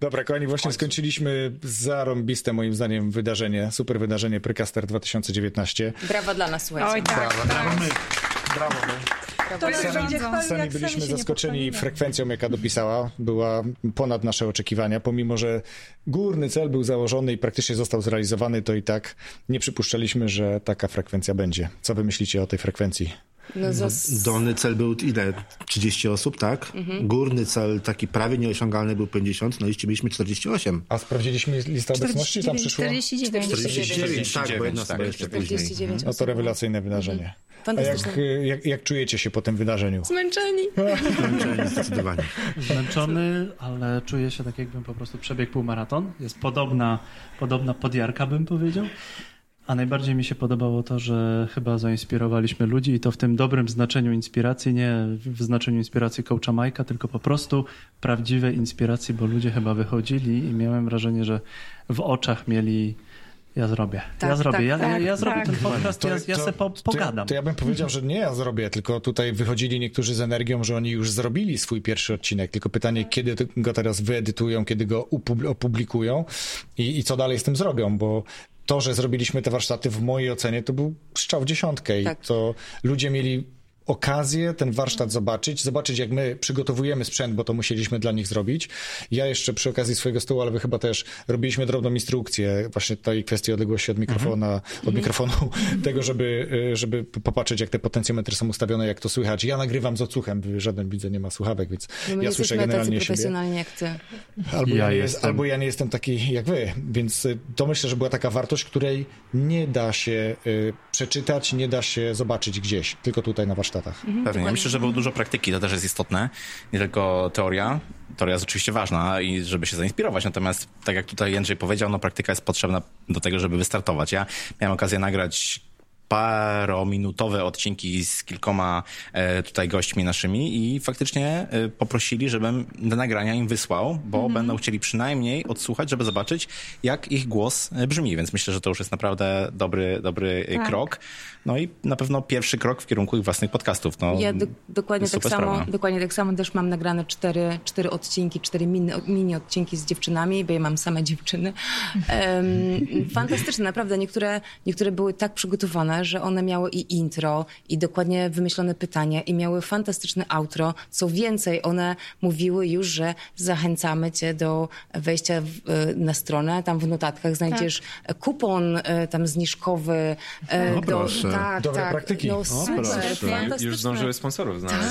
Dobra, kochani, właśnie skończyliśmy zarąbiste moim zdaniem wydarzenie, super wydarzenie Precaster 2019. Brawa dla nas, słuchajcie. Oj, tak. Brawo, brawo my. Brawo. To nas Sami- będzie Sami byliśmy sami zaskoczeni frekwencją, jaka dopisała. Była ponad nasze oczekiwania. Pomimo, że górny cel był założony i praktycznie został zrealizowany, to i tak nie przypuszczaliśmy, że taka frekwencja będzie. Co wy myślicie o tej frekwencji? No, zas... Dolny cel był ile? 30 osób, tak? Górny cel taki prawie nieosiągalny był 50, no i mieliśmy 48. A sprawdziliśmy listę obecności? Tam przyszło? 49. 49, tak, bo jedna 49, tak. jeszcze później. 49 No to rewelacyjne wydarzenie. A jak, Fantastyczne. jak, jak czujecie się po tym wydarzeniu? Zmęczeni. Zmęczeni Zdecydowanie. Zmęczony, ale czuję się tak, jakbym po prostu przebiegł półmaraton. Jest podobna, podobna podjarka, bym powiedział. A najbardziej mi się podobało to, że chyba zainspirowaliśmy ludzi i to w tym dobrym znaczeniu inspiracji, nie w znaczeniu inspiracji coacha Majka, tylko po prostu prawdziwej inspiracji, bo ludzie chyba wychodzili i miałem wrażenie, że w oczach mieli ja zrobię, ja Tak, zrobię, tak, ja, ja, tak, ja zrobię tak. ten podcast, ja, ja se po, to, pogadam. ja, to ja bym powiedział, że nie ja zrobię, tylko tutaj wychodzili niektórzy z energią, że oni już zrobili swój pierwszy odcinek. Tylko pytanie, kiedy go teraz wyedytują, kiedy go opublikują i, i co dalej z tym zrobią, bo to, że zrobiliśmy te warsztaty, w mojej ocenie, to był strzał w dziesiątkę i Tak. to ludzie mieli okazję ten warsztat zobaczyć, zobaczyć jak my przygotowujemy sprzęt, bo to musieliśmy dla nich zrobić. Ja jeszcze przy okazji swojego stołu, ale wy chyba też robiliśmy drobną instrukcję właśnie tej kwestii odległości od mikrofona, od mikrofonu, tego, żeby, y, żeby popatrzeć jak te potencjometry są ustawione, jak to słychać. Ja nagrywam z odsłuchem, żaden widzę nie ma słuchawek, więc No ja słyszę jesteśmy tacy generalnie siebie. jak ty. Albo ja, Ja nie jest, jestem. albo ja nie jestem taki jak wy, więc y, to myślę, że była taka wartość, której nie da się y, przeczytać, nie da się zobaczyć gdzieś, tylko tutaj na warsztatach. Pewnie. Ja myślę, że było dużo praktyki, to też jest istotne. Nie tylko teoria. Teoria jest oczywiście ważna i żeby się zainspirować, natomiast tak jak tutaj Jędrzej powiedział, no praktyka jest potrzebna do tego, żeby wystartować. Ja miałem okazję nagrać parominutowe odcinki z kilkoma e, tutaj gośćmi naszymi i faktycznie e, poprosili, żebym do nagrania im wysłał, bo będą chcieli przynajmniej odsłuchać, żeby zobaczyć, jak ich głos e, brzmi, więc myślę, że to już jest naprawdę dobry, dobry Tak. krok. No i na pewno pierwszy krok w kierunku ich własnych podcastów. No, Ja do, dokładnie, tak samo, sprawa. dokładnie tak samo też mam nagrane cztery, cztery odcinki, cztery mini, mini odcinki z dziewczynami, bo ja mam same dziewczyny. Em, fantastyczne, naprawdę. Niektóre, niektóre były tak przygotowane, że one miały i intro, i dokładnie wymyślone pytania, i miały fantastyczne outro. Co więcej, one mówiły już, że zachęcamy cię do wejścia w, e, na stronę. Tam w notatkach znajdziesz kupon e, tam zniżkowy. e, O, do, proszę. tak, Dobre tak. praktyki. No O, super, proszę. fantastyczne. Już zdążyły sponsorów znaleźć.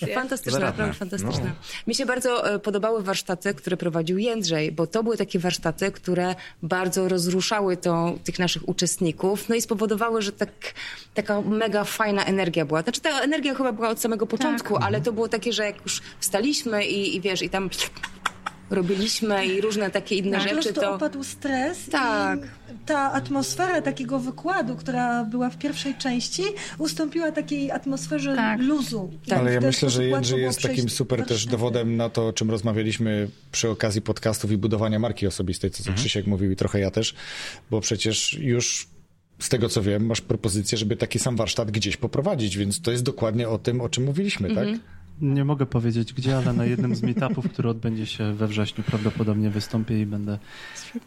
Tak, fantastyczne, Zaradne. naprawdę fantastyczne. Mi się bardzo podobały warsztaty, które prowadził Jędrzej, bo to były takie warsztaty, które bardzo rozruszały to, tych naszych uczestników, no i spowodowały, że tak, taka mega fajna energia była. Znaczy ta energia chyba była od samego początku, ale to było takie, że jak już wstaliśmy i, i wiesz, i tam robiliśmy i różne takie inne Po rzeczy, to... opadł stres Tak. i ta atmosfera takiego wykładu, która była w pierwszej części, ustąpiła takiej atmosferze Tak. luzu. I Tak. Ale ja myślę, że Jędrzej jest takim super też dowodem na to, o czym rozmawialiśmy przy okazji podcastów i budowania marki osobistej, co, co Krzysiek mówił i trochę ja też, bo przecież już z tego co wiem, masz propozycję, żeby taki sam warsztat gdzieś poprowadzić, więc to jest dokładnie o tym, o czym mówiliśmy, tak? Nie mogę powiedzieć gdzie, ale na jednym z meetupów, który odbędzie się we wrześniu, prawdopodobnie wystąpię i będę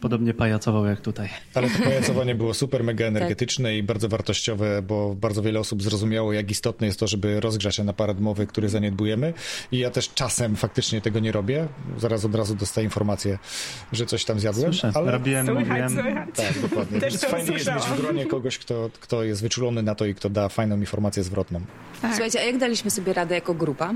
podobnie pajacował jak tutaj. Ale to pajacowanie było super, mega Tak. energetyczne i bardzo wartościowe, bo bardzo wiele osób zrozumiało, jak istotne jest to, żeby rozgrzać ten aparat mowy, który zaniedbujemy. I ja też czasem faktycznie tego nie robię. Zaraz od razu dostaję informację, że coś tam zjadłem. Słyszę, ale... robiłem, Słychać, mówiłem. słychać. Tak, dokładnie. Też Więc to fajnie jest mieć w usłyszałam. gronie kogoś, kto, kto jest wyczulony na to i kto da fajną informację zwrotną. Tak. Słuchajcie, a jak daliśmy sobie radę jako grupa?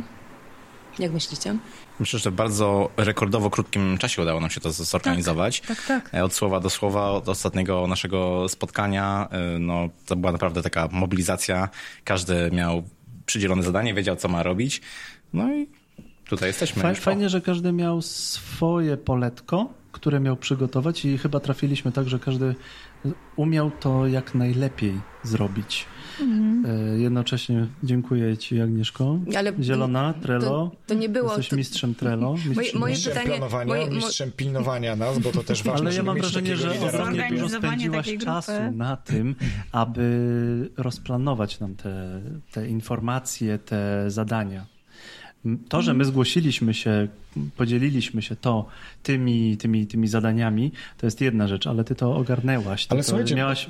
Jak myślicie? Myślę, że w bardzo rekordowo krótkim czasie udało nam się to zorganizować. tak, tak. E, Od słowa do słowa, od ostatniego naszego spotkania, e, no, to była naprawdę taka mobilizacja. Każdy miał przydzielone zadanie, wiedział, co ma robić. No i tutaj jesteśmy. Fa- już po. Fajnie, że każdy miał swoje poletko, które miał przygotować i chyba trafiliśmy tak, że każdy umiał to jak najlepiej zrobić. E, Jednocześnie dziękuję Ci, Agnieszko. Ale- Zielona, Trello. to- to nie było- Jesteś to- mistrzem Trello. Moje, Mistrzem moje Mistrzem pytanie... planowania, moje- mo- mistrzem pilnowania nas, bo to też ważne, Ale ja mam wrażenie, że ogromnie dużo spędziłaś czasu na tym, aby rozplanować nam te, te informacje, te zadania. To, że my zgłosiliśmy się, podzieliliśmy się to tymi, tymi, tymi zadaniami, to jest jedna rzecz, ale ty to ogarnęłaś. Ty Ale to słuchajcie- miałaś...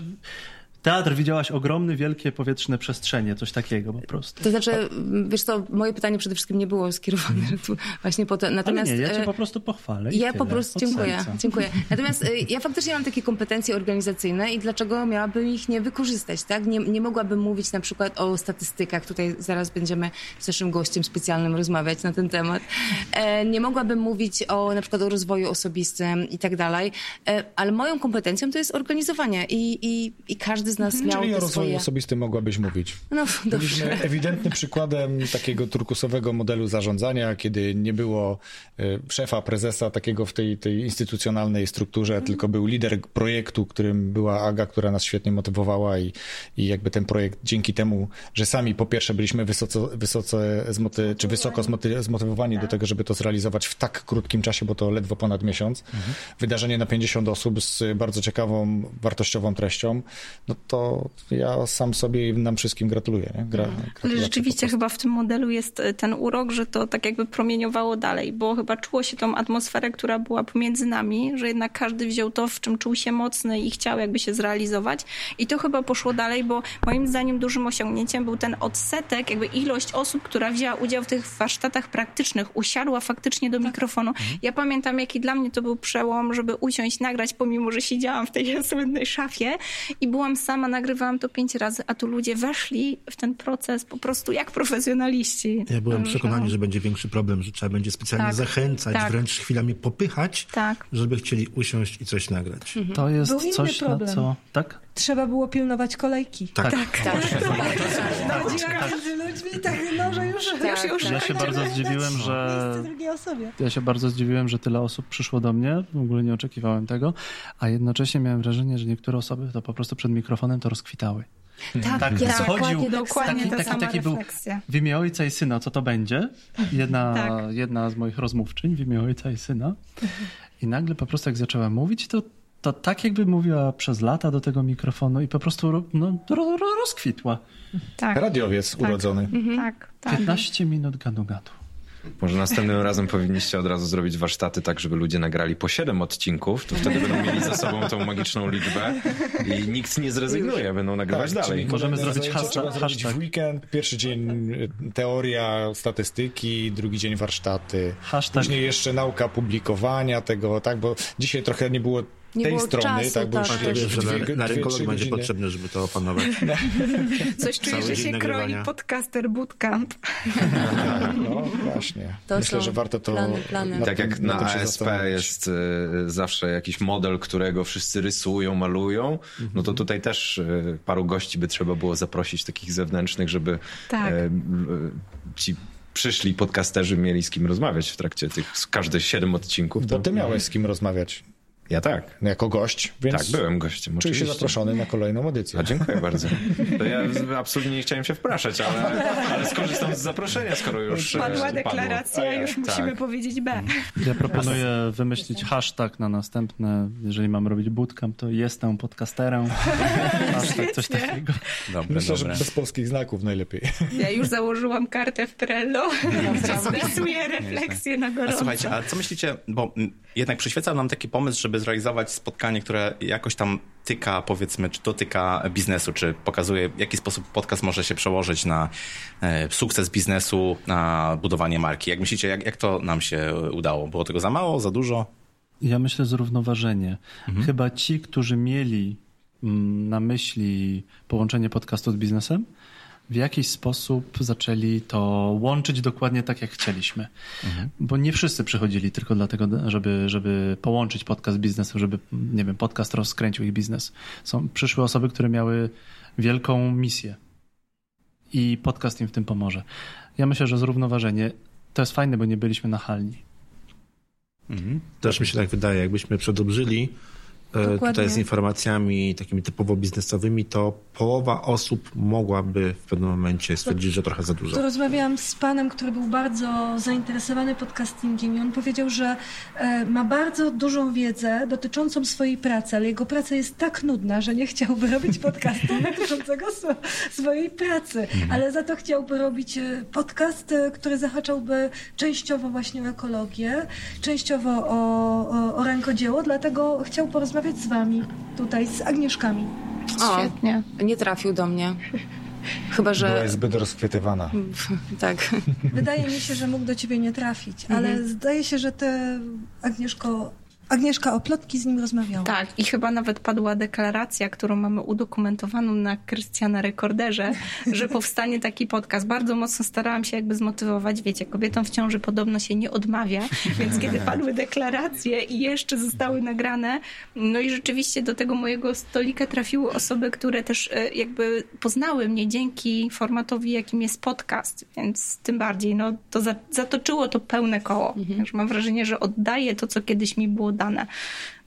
Teatr widziałaś ogromne, wielkie powietrzne przestrzenie, coś takiego po prostu. To znaczy, wiesz co, moje pytanie przede wszystkim nie było skierowane tu właśnie po to. Ale Natomiast nie, ja cię e, po prostu pochwalę. Ja po tyle, prostu od dziękuję, serca. dziękuję. Natomiast y, ja faktycznie mam takie kompetencje organizacyjne i dlaczego miałabym ich nie wykorzystać, tak? Nie, nie mogłabym mówić na przykład o statystykach, tutaj zaraz będziemy z naszym gościem specjalnym rozmawiać na ten temat. E, nie mogłabym mówić o na przykład o rozwoju osobistym i tak dalej, e, ale moją kompetencją to jest organizowanie i, i, i każdy z nas miał Mhm. Czyli o rozwoju swoje... osobistym mogłabyś mówić. No dobrze. Byliśmy ewidentnym przykładem takiego turkusowego modelu zarządzania, kiedy nie było e, szefa, prezesa takiego w tej, tej instytucjonalnej strukturze, tylko był lider projektu, którym była Aga, która nas świetnie motywowała i, i jakby ten projekt dzięki temu, że sami po pierwsze byliśmy wysoce, wysoce zmoty, czy wysoko zmoty, zmotywowani do tego, żeby to zrealizować w tak krótkim czasie, bo to ledwo ponad miesiąc. Wydarzenie na 50 osób z bardzo ciekawą, wartościową treścią, no to ja sam sobie i nam wszystkim gratuluję. Nie? Gra, Ale gratulacje rzeczywiście chyba w tym modelu jest e, ten urok, że to tak jakby promieniowało dalej, bo chyba czuło się tą atmosferę, która była pomiędzy nami, że jednak każdy wziął to, w czym czuł się mocny i chciał jakby się zrealizować. I to chyba poszło dalej, bo moim zdaniem dużym osiągnięciem był ten odsetek, jakby ilość osób, która wzięła udział w tych warsztatach praktycznych, usiadła faktycznie do mikrofonu. Ja pamiętam, jaki dla mnie to był przełom, żeby usiąść, nagrać, pomimo, że siedziałam w tej słynnej szafie i byłam sama, nagrywałam to pięć razy, a tu ludzie weszli w ten proces po prostu jak profesjonaliści. Ja byłem Że- przekonany, że będzie większy problem, że trzeba będzie specjalnie Tak, zachęcać, tak. wręcz chwilami popychać, Tak. żeby chcieli usiąść i coś nagrać. To jest Był inny coś, na co... Tak? Trzeba było pilnować kolejki. Tak. Chodziła między ludźmi, tak, no, że już, Tak, już, już tak. Ja się tak, bardzo zdziwiłem, że- miejsce drugiej osobie. Ja się bardzo zdziwiłem, że tyle osób przyszło do mnie. W ogóle nie oczekiwałem tego. A jednocześnie miałem wrażenie, że niektóre osoby to po prostu przed mikrofonem to rozkwitały. Tak, Tak, ja dokładnie tak Dokładnie Taki- ta taki- sama taki był-. W imię ojca i syna, co to będzie? Jedna, Tak. jedna z moich rozmówczyń w imię ojca i syna. I nagle po prostu jak zaczęła mówić, to, to tak jakby mówiła przez lata do tego mikrofonu i po prostu ro- no, ro, ro, rozkwitła. Tak, Radiowiec urodzony. tak, tak. 15 minut gadu gadu. Może następnym razem powinniście od razu zrobić warsztaty tak, żeby ludzie nagrali po 7 odcinków, to wtedy będą mieli za sobą tą magiczną liczbę i nikt nie zrezygnuje, będą nagrywać Tak, dalej. Możemy zrobić hashtag- trzeba zrobić hashtag. w weekend. Pierwszy dzień y, teoria, statystyki, drugi dzień warsztaty. Hashtag. Później jeszcze nauka publikowania tego, tak, bo dzisiaj trochę nie było Nie tej strony, czasu, tak, bo tak. już że dwie- na, na rynkolog będzie godziny. potrzebne, żeby to opanować. Coś czuję, Cały że dzień się nagrywania. kroi podcaster bootcamp. No właśnie. To Myślę, że warto to... plany, plany. Tak jak na się ASP jest y, zawsze jakiś model, którego wszyscy rysują, malują, no to tutaj też y, paru gości by trzeba było zaprosić takich zewnętrznych, żeby Tak. y, ci przyszli podcasterzy mieli z kim rozmawiać w trakcie tych każde siedem odcinków. Bo To... ty miałeś z kim rozmawiać Ja tak. jako gość, więc Tak, byłem gościem. czuję się oczywiście. zaproszony na kolejną edycję. A dziękuję bardzo. To ja absolutnie nie chciałem się wpraszać, ale, ale skorzystam z zaproszenia, skoro już e, Padła padło. deklaracja, już musimy Tak. powiedzieć B. Ja proponuję wymyślić hashtag na następne, jeżeli mam robić bootcamp, to jestem podcasterem. Hashtag coś takiego. Dobre, Myślę, że dobre. bez polskich znaków najlepiej. Ja już założyłam kartę w Trello. Zapisuję refleksję na A gorąco. słuchajcie, a co myślicie, bo jednak przyświecał nam taki pomysł, żeby zrealizować spotkanie, które jakoś tam tyka, powiedzmy, czy dotyka biznesu, czy pokazuje, w jaki sposób podcast może się przełożyć na e, sukces biznesu, na budowanie marki. Jak myślicie, jak, jak to nam się udało? Było tego za mało, za dużo? Ja myślę zrównoważenie. Chyba ci, którzy mieli mm, na myśli połączenie podcastu z biznesem, w jakiś sposób zaczęli to łączyć dokładnie tak, jak chcieliśmy. Bo nie wszyscy przychodzili tylko dlatego, żeby, żeby połączyć podcast z biznesem, żeby, nie wiem, podcast rozkręcił ich biznes. Są, przyszły osoby, które miały wielką misję i podcast im w tym pomoże. Ja myślę, że zrównoważenie to jest fajne, bo nie byliśmy nachalni. Też mi się tak wydaje, jakbyśmy przedobrzyli Dokładnie. tutaj z informacjami takimi typowo biznesowymi, to połowa osób mogłaby w pewnym momencie stwierdzić, że trochę za dużo. To rozmawiałam z panem, który był bardzo zainteresowany podcastingiem i on powiedział, że e, ma bardzo dużą wiedzę dotyczącą swojej pracy, ale jego praca jest tak nudna, że nie chciałby robić podcastu dotyczącego swo- swojej pracy, ale za to chciałby robić e, podcast, e, który zahaczałby częściowo właśnie o ekologię, częściowo o, o rękodzieło, dlatego chciał porozmawiać z wami tutaj, z Agnieszkami. O, Świetnie. nie trafił do mnie. Chyba, że... Była zbyt rozchwytywana. Tak. Wydaje mi się, że mógł do ciebie nie trafić, ale zdaje się, że ty, Agnieszko, Agnieszka o plotki z nim rozmawiała. Tak, i chyba nawet padła deklaracja, którą mamy udokumentowaną na Krystiana Rekorderze, że powstanie taki podcast. Bardzo mocno starałam się jakby zmotywować. Wiecie, kobietom w ciąży podobno się nie odmawia, więc kiedy padły deklaracje i jeszcze zostały nagrane, no i rzeczywiście do tego mojego stolika trafiły osoby, które też e, jakby poznały mnie dzięki formatowi, jakim jest podcast, więc tym bardziej, no to za, zatoczyło to pełne koło. Już mam wrażenie, że oddaję to, co kiedyś mi było dane.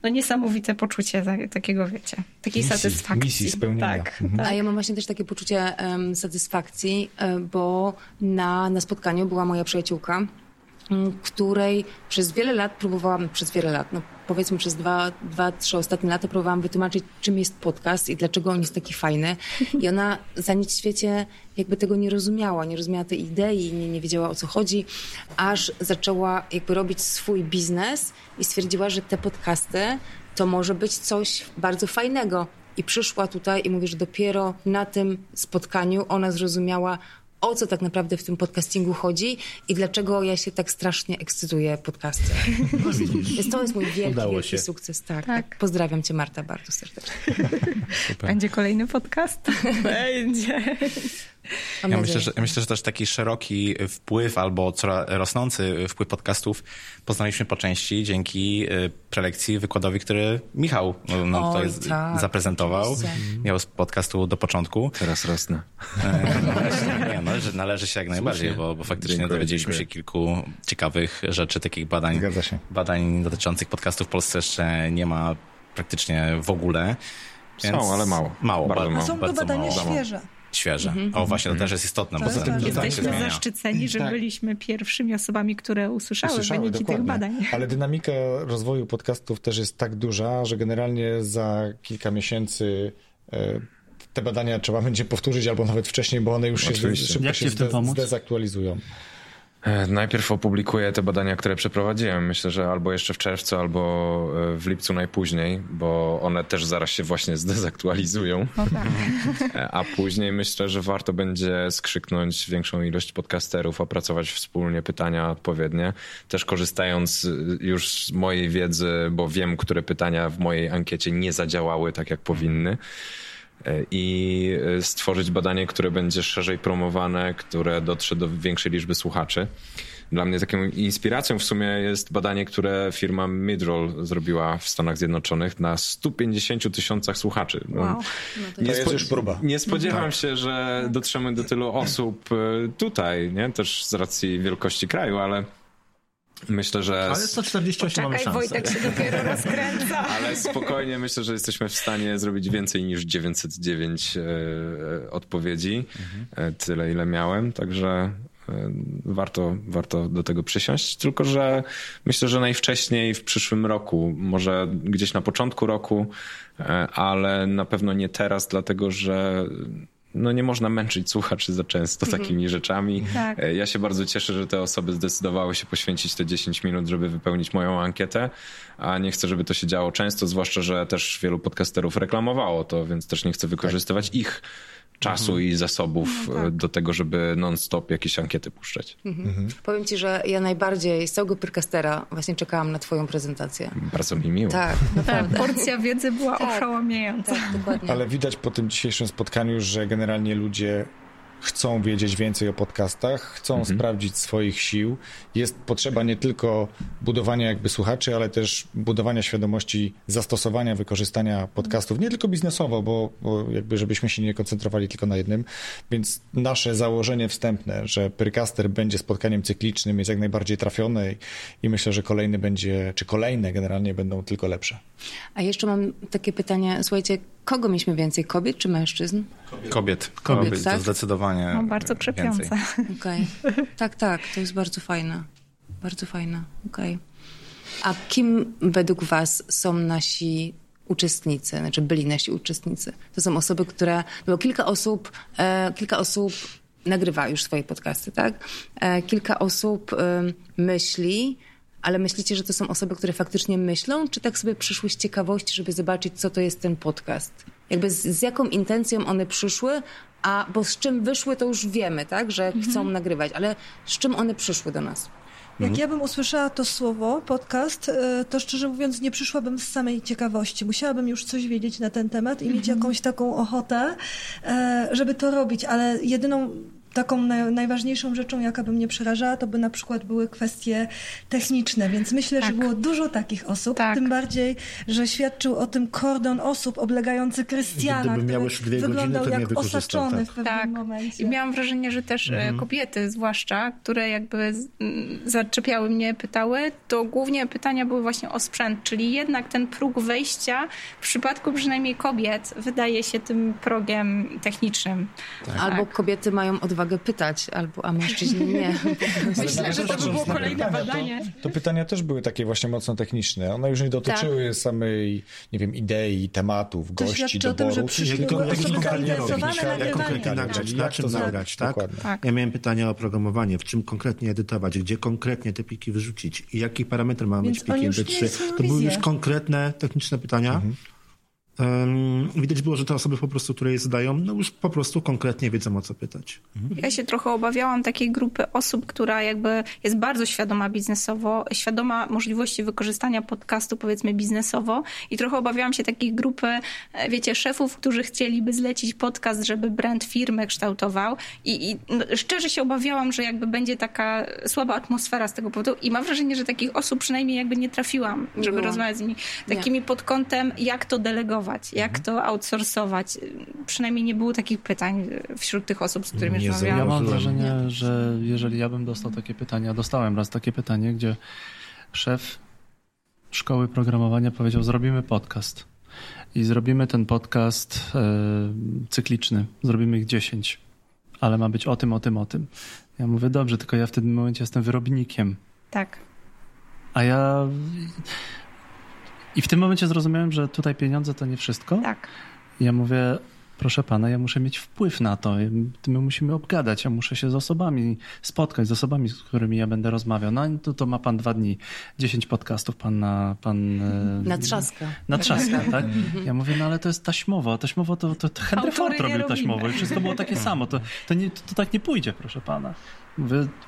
No niesamowite poczucie ta- takiego, wiecie, takiej Misji, satysfakcji. misji spełnienia. Tak, Mhm. tak. A ja mam właśnie też takie poczucie em, satysfakcji, e, bo na, na spotkaniu była moja przyjaciółka, której przez wiele lat próbowałam, przez wiele lat, no powiedzmy przez dwa, dwa, trzy ostatnie lata próbowałam wytłumaczyć, czym jest podcast i dlaczego on jest taki fajny. I ona za nic w świecie jakby tego nie rozumiała, nie rozumiała tej idei, nie, nie wiedziała o co chodzi, aż zaczęła jakby robić swój biznes i stwierdziła, że te podcasty to może być coś bardzo fajnego. I przyszła tutaj i mówi, że dopiero na tym spotkaniu ona zrozumiała, o co tak naprawdę w tym podcastingu chodzi i dlaczego ja się tak strasznie ekscytuję podcastem. Więc to jest mój wielki, wielki sukces. Tak, Tak. tak. Pozdrawiam cię Marta bardzo serdecznie. Będzie kolejny podcast? Będzie. Ja myślę, że, ja myślę, że też taki szeroki wpływ albo coraz rosnący wpływ podcastów poznaliśmy po części dzięki y, prelekcji, wykładowi, który Michał no, no, Oj, tutaj tak, zaprezentował. oczywiście. Miał z podcastu do początku. Teraz rosnę. E, Nie, należy, należy się jak najbardziej, bo, bo faktycznie Dziękuję, dowiedzieliśmy się dziękuję. kilku ciekawych rzeczy, takich badań. Się. Badań dotyczących podcastów w Polsce jeszcze nie ma praktycznie w ogóle. Są, ale mało. Mało, Bardzo ba- A mało. są to bardzo badania mało. świeże. Świeże. O, właśnie, to też jest istotne, bo To ważne. badanie się Jesteśmy zmienia. zaszczyceni, że Tak. byliśmy pierwszymi osobami, które usłyszały, Słyszały, wyniki tych dokładnie. badań. Ale dynamika rozwoju podcastów też jest tak duża, że generalnie za kilka miesięcy e, te badania trzeba będzie powtórzyć albo nawet wcześniej, bo one już się Oczywiście. szybko Jak się pomóc? zdezaktualizują. E, Najpierw opublikuję te badania, które przeprowadziłem. Myślę, że albo jeszcze w czerwcu, albo e, w lipcu najpóźniej, bo one też zaraz się właśnie zdezaktualizują. No tak. E, A później myślę, że warto będzie skrzyknąć większą ilość podcasterów, opracować wspólnie pytania odpowiednie. Też korzystając już z mojej wiedzy, bo wiem, które pytania w mojej ankiecie nie zadziałały tak, jak powinny. E, I y, stworzyć badanie, które będzie szerzej promowane, które dotrze do większej liczby słuchaczy. Dla mnie taką inspiracją w sumie jest badanie, które firma Midroll zrobiła w Stanach Zjednoczonych na 150 tysiącach słuchaczy. No, Wow. To jest już próba. nie spodziewam się, że dotrzemy do tylu osób y, tutaj, nie? Też z racji wielkości kraju, ale myślę, że... Ale 148 mamy szansę. Wojtek się dopiero rozkręca. Ale spokojnie myślę, że jesteśmy w stanie zrobić więcej niż 909 e, e, odpowiedzi. E, tyle, ile miałem, także e, warto, warto do tego przysiąść. Tylko, że myślę, że najwcześniej w przyszłym roku, może gdzieś na początku roku, ale na pewno nie teraz, dlatego że no nie można męczyć słuchaczy za często takimi rzeczami. Tak. E, Ja się bardzo cieszę, że te osoby zdecydowały się poświęcić te 10 minut, żeby wypełnić moją ankietę, a nie chcę, żeby to się działo często, zwłaszcza, że też wielu podcasterów reklamowało to, więc też nie chcę wykorzystywać ich czasu i zasobów e, do tego, żeby non-stop jakieś ankiety puszczać. Powiem ci, że ja najbardziej z całego Pyrkastera właśnie czekałam na twoją prezentację. Bardzo mi miło. Tak, Tak, naprawdę. porcja wiedzy była Tak. oszałamiająca. Tak, dokładnie. Ale widać po tym dzisiejszym spotkaniu, że generalnie ludzie chcą wiedzieć więcej o podcastach, chcą Mhm. sprawdzić swoich sił. Jest potrzeba nie tylko budowania jakby słuchaczy, ale też budowania świadomości zastosowania, wykorzystania podcastów, nie tylko biznesowo, bo, bo jakby żebyśmy się nie koncentrowali tylko na jednym. Więc nasze założenie wstępne, że Pyrcaster będzie spotkaniem cyklicznym jest jak najbardziej trafione i, myślę, że kolejny będzie, czy kolejne generalnie będą tylko lepsze. A jeszcze mam takie pytanie, słuchajcie, kogo mieliśmy więcej, kobiet czy mężczyzn? Kobiet. Kobiet, tak? To zdecydowanie No, bardzo krzepiące. Okej. Tak, tak, to jest bardzo fajne. Bardzo fajne, okej. A kim według was są nasi uczestnicy, znaczy byli nasi uczestnicy? To są osoby, które, no bo kilka osób, e, kilka osób nagrywa już swoje podcasty, tak? E, kilka osób e, myśli, ale myślicie, że to są osoby, które faktycznie myślą, czy tak sobie przyszły z ciekawości, żeby zobaczyć, co to jest ten podcast? Jakby z, z jaką intencją one przyszły, a bo z czym wyszły, to już wiemy, tak? Że chcą nagrywać, ale z czym one przyszły do nas? Jak ja bym usłyszała to słowo, podcast, e, to szczerze mówiąc nie przyszłabym z samej ciekawości. Musiałabym już coś wiedzieć na ten temat i mieć jakąś taką ochotę, e, żeby to robić, ale jedyną taką naj, najważniejszą rzeczą, jaka by mnie przerażała, to by na przykład były kwestie techniczne, więc myślę, że Tak. było dużo takich osób, Tak. tym bardziej, że świadczył o tym kordon osób oblegający Krystiana, Gdyby który godziny, wyglądał to nie jak osaczony tak. w pewnym Tak. momencie. I miałam wrażenie, że też e, kobiety zwłaszcza, które jakby z- m, zaczepiały mnie, pytały, to głównie pytania były właśnie o sprzęt, czyli jednak ten próg wejścia w przypadku przynajmniej kobiet wydaje się tym progiem technicznym. Albo Tak. kobiety mają odwagę pytać, albo, a mężczyźni nie. Myślę, że to by było kolejne badanie. To, to pytania też były takie właśnie mocno techniczne. One już nie dotyczyły samej, nie wiem, idei, tematów, To gości, świadczy o tym, że doboru. przyszły tylko osoby jak to zainteresowane robić, jak nagrywaniem. konkretnie nagrać, na czym to nagrać, zrobić, tak? Dokładnie. Tak. Ja miałem pytania o programowanie, w czym konkretnie edytować, gdzie konkretnie te pliki wyrzucić i jaki parametr ma Więc mieć oni pliki już mieli MP3. swoją To były już konkretne, techniczne pytania. Em, widać było, że te osoby po prostu, które je zadają, no już po prostu konkretnie wiedzą o co pytać. Ja się trochę obawiałam takiej grupy osób, która jakby jest bardzo świadoma biznesowo, świadoma możliwości wykorzystania podcastu powiedzmy biznesowo. I trochę obawiałam się takiej grupy, e, wiecie, szefów, którzy chcieliby zlecić podcast, żeby brand firmy kształtował. I, i no, szczerze się obawiałam, że jakby będzie taka słaba atmosfera z tego powodu i mam wrażenie, że takich osób przynajmniej jakby nie trafiłam, Nie żeby rozmawiać z nimi takimi pod kątem, jak to delegować, jak to outsourcować. Przynajmniej nie było takich pytań wśród tych osób, z którymi Nie rozmawiałam. Ja mam wrażenie, że jeżeli ja bym dostał takie pytanie, a dostałem raz takie pytanie, gdzie szef szkoły programowania powiedział: Zrobimy podcast. I zrobimy ten podcast e, cykliczny. Zrobimy ich 10, ale ma być o tym, o tym, o tym. Ja mówię: Dobrze, tylko ja w tym momencie jestem wyrobnikiem. Tak. A ja. I w tym momencie zrozumiałem, że tutaj pieniądze to nie wszystko. Tak. I Ja mówię, proszę pana, ja muszę mieć wpływ na to. My musimy obgadać, ja muszę się z osobami spotkać, z osobami, z którymi ja będę rozmawiał. No to, to ma pan dwa dni, dziesięć podcastów pan na... Pan, e, Na trzaska. na trzaska, tak? Ja mówię, no ale to jest taśmowo. Taśmowo to, to, to Henry Autory Ford robił taśmowo i wszystko było takie samo. To, to, nie, to, to tak nie pójdzie, proszę pana.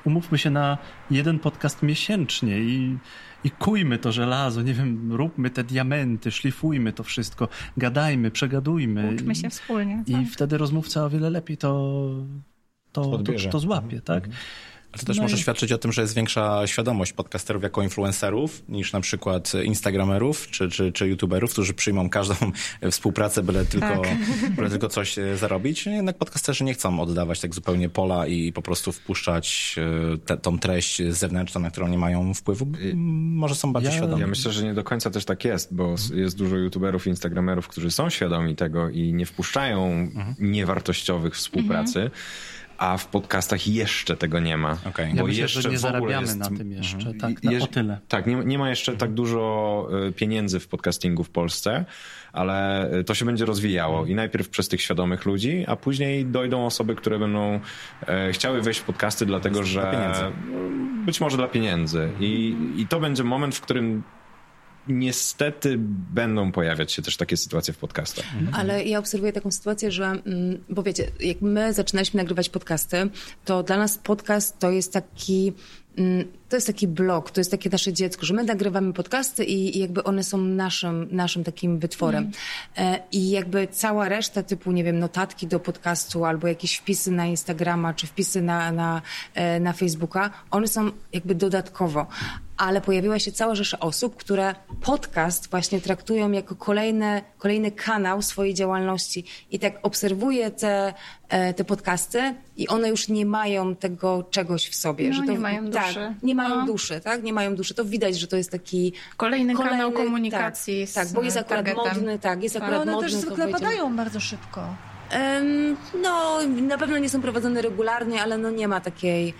Umówmy się na jeden podcast miesięcznie i, i kujmy to żelazo, nie wiem, róbmy te diamenty, szlifujmy to wszystko, gadajmy, przegadujmy. Uczmy I- się wspólnie. I tak. wtedy rozmówca o wiele lepiej to, to, to, to złapie, tak? To też No może i- świadczyć o tym, że jest większa świadomość podcasterów jako influencerów niż na przykład instagramerów czy, czy, czy youtuberów, którzy przyjmą każdą współpracę, byle tylko, byle tylko coś e, zarobić. Jednak podcasterzy nie chcą oddawać tak zupełnie pola i po prostu wpuszczać e, te, tą treść zewnętrzną, na którą nie mają wpływu. M, Może są bardziej Ja- świadomi. Ja myślę, że nie do końca też tak jest, bo jest dużo youtuberów i instagramerów, którzy są świadomi tego i nie wpuszczają niewartościowych współpracy, a w podcastach jeszcze tego nie ma. Okej. Ja Bo myślę, jeszcze że nie zarabiamy jest- na tym jeszcze, Mhm. tak, na, Jeż- o tyle. Tak, nie, nie ma jeszcze tak dużo e, pieniędzy w podcastingu w Polsce, ale e, to się będzie rozwijało i najpierw przez tych świadomych ludzi, a później dojdą osoby, które będą e, chciały wejść w podcasty, dlatego że pieniędzy. być może dla pieniędzy. I, I to będzie moment, w którym niestety będą pojawiać się też takie sytuacje w podcastach. Ale ja obserwuję taką sytuację, że, mm, bo wiecie, jak my zaczynaliśmy nagrywać podcasty, to dla nas podcast to jest taki, mm, to jest taki blog, to jest takie nasze dziecko, że my nagrywamy podcasty i, i jakby one są naszym, naszym takim wytworem. E, I jakby cała reszta typu, nie wiem, notatki do podcastu albo jakieś wpisy na Instagrama czy wpisy na, na, e, na Facebooka, one są jakby dodatkowo. Ale pojawiła się cała rzesza osób, które podcast właśnie traktują jako kolejne, kolejny kanał swojej działalności. I tak obserwuję te, e, te podcasty i one już nie mają tego czegoś w sobie. No, że to, nie mają tak, duszy. nie mają No. duszy, tak? Nie mają duszy. To widać, że to jest taki Kolejny kanał komunikacji Tak, z tak bo jest akurat targetem. modny, tak, jest Tak. akurat Ale one modny. też to zwykle padają bardzo szybko. No, na pewno nie są prowadzone regularnie, ale no nie ma takiej,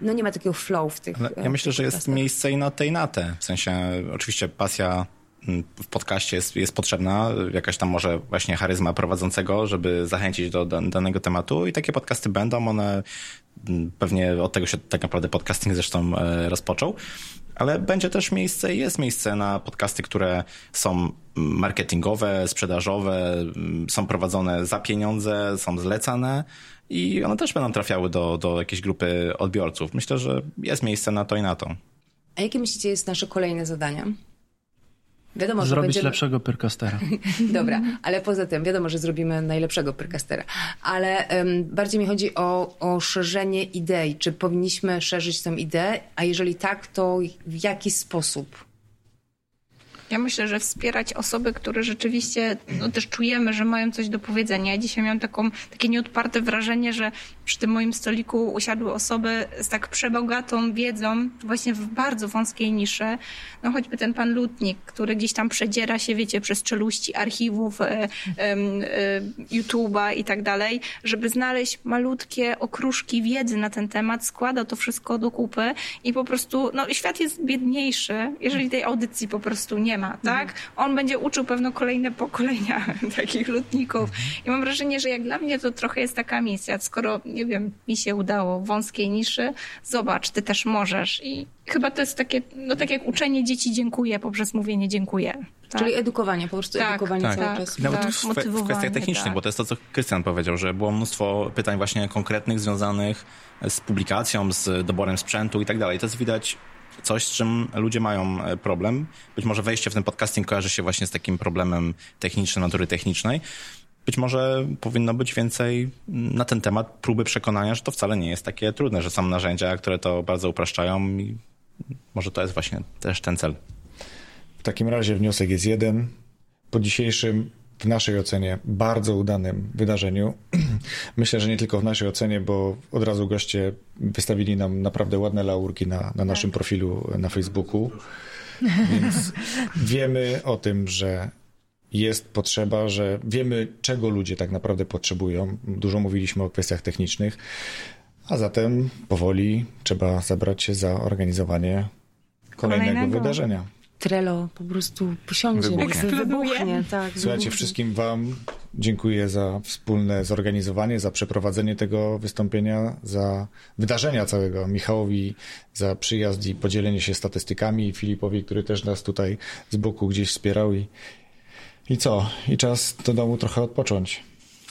no nie ma takiego flow w tych Ale e, ja myślę, że jest miejsce i na te i na te. W sensie, oczywiście pasja mm, w podcaście jest, jest potrzebna, jakaś tam może właśnie charyzma prowadzącego, żeby zachęcić do dan- danego tematu. I takie podcasty będą, one mm, pewnie od tego się tak naprawdę podcasting zresztą e, rozpoczął, ale będzie też miejsce, jest miejsce na podcasty, które są marketingowe, sprzedażowe, mm, są prowadzone za pieniądze, są zlecane i one też będą trafiały do, do jakiejś grupy odbiorców. Myślę, że jest miejsce na to i na to. A jakie myślicie jest nasze kolejne zadanie? Wiadomo, Zrobić będziemy... lepszego pyrkastera. Dobra, ale poza tym wiadomo, że zrobimy najlepszego pyrkastera. Ale em, bardziej mi chodzi o, o szerzenie idei. Czy powinniśmy szerzyć tę ideę? A jeżeli tak, to w jaki sposób? Ja myślę, że wspierać osoby, które rzeczywiście no, też czujemy, że mają coś do powiedzenia. Ja dzisiaj miałam taką, takie nieodparte wrażenie, że przy tym moim stoliku usiadły osoby z tak przebogatą wiedzą, właśnie w bardzo wąskiej niszy. No choćby ten pan Lutnik, który gdzieś tam przedziera się, wiecie, przez czeluści archiwów, e, e, YouTube'a i tak dalej, żeby znaleźć malutkie okruszki wiedzy na ten temat, składa to wszystko do kupy i po prostu, no świat jest biedniejszy, jeżeli tej audycji po prostu nie ma, tak? On będzie uczył pewno kolejne pokolenia takich lutników. I mam wrażenie, że jak dla mnie to trochę jest taka misja. Skoro, nie wiem, mi się udało w wąskiej niszy, zobacz, ty też możesz. I chyba to jest takie, no tak jak uczenie dzieci dziękuję poprzez mówienie dziękuję. Tak? Czyli edukowanie, po prostu Tak, edukowanie tak. cały tak. czas. Nawet Tak, w, w kwestiach technicznych, tak. bo to jest to, co Krystian powiedział, że było mnóstwo pytań właśnie konkretnych, związanych z publikacją, z doborem sprzętu i tak dalej. To jest widać coś, z czym ludzie mają e, problem. Być może wejście w ten podcasting kojarzy się właśnie z takim problemem technicznym, natury technicznej. Być może powinno być więcej na ten temat próby przekonania, że to wcale nie jest takie trudne, że są narzędzia, które to bardzo upraszczają i może to jest właśnie też ten cel. W takim razie wniosek jest jeden. Po dzisiejszym, w naszej ocenie, bardzo udanym wydarzeniu, myślę, że nie tylko w naszej ocenie, bo od razu goście wystawili nam naprawdę ładne laurki na, na naszym profilu na Facebooku. Więc wiemy o tym, że jest potrzeba, że wiemy, czego ludzie tak naprawdę potrzebują. Dużo mówiliśmy o kwestiach technicznych, a zatem powoli trzeba zabrać się za organizowanie kolejnego, Kolejnego. wydarzenia. Trello po prostu posiądzie, Wybuchnie. wy- wybuchnie. Tak, Słuchajcie, wybuchnie. wszystkim Wam dziękuję za wspólne zorganizowanie, za przeprowadzenie tego wystąpienia, za wydarzenia całego. Michałowi za przyjazd i podzielenie się statystykami, Filipowi, który też nas tutaj z boku gdzieś wspierał. I, i co? I czas do domu trochę odpocząć.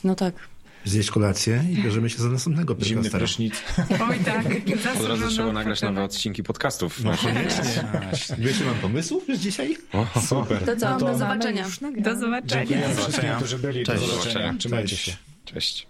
No tak. Zjeść kolację i bierzemy się za następnego Zimny podcastera. prysznic. Oj tak. Od razu trzeba nagrać nowe odcinki podcastów. No, Wiesz, mam pomysłów już dzisiaj? Super. To co, No to do zobaczenia. Do zobaczenia. Wszystkim, którzy byli. Do Cześć. zobaczenia. Zobaczenia. Trzymajcie się. Cześć.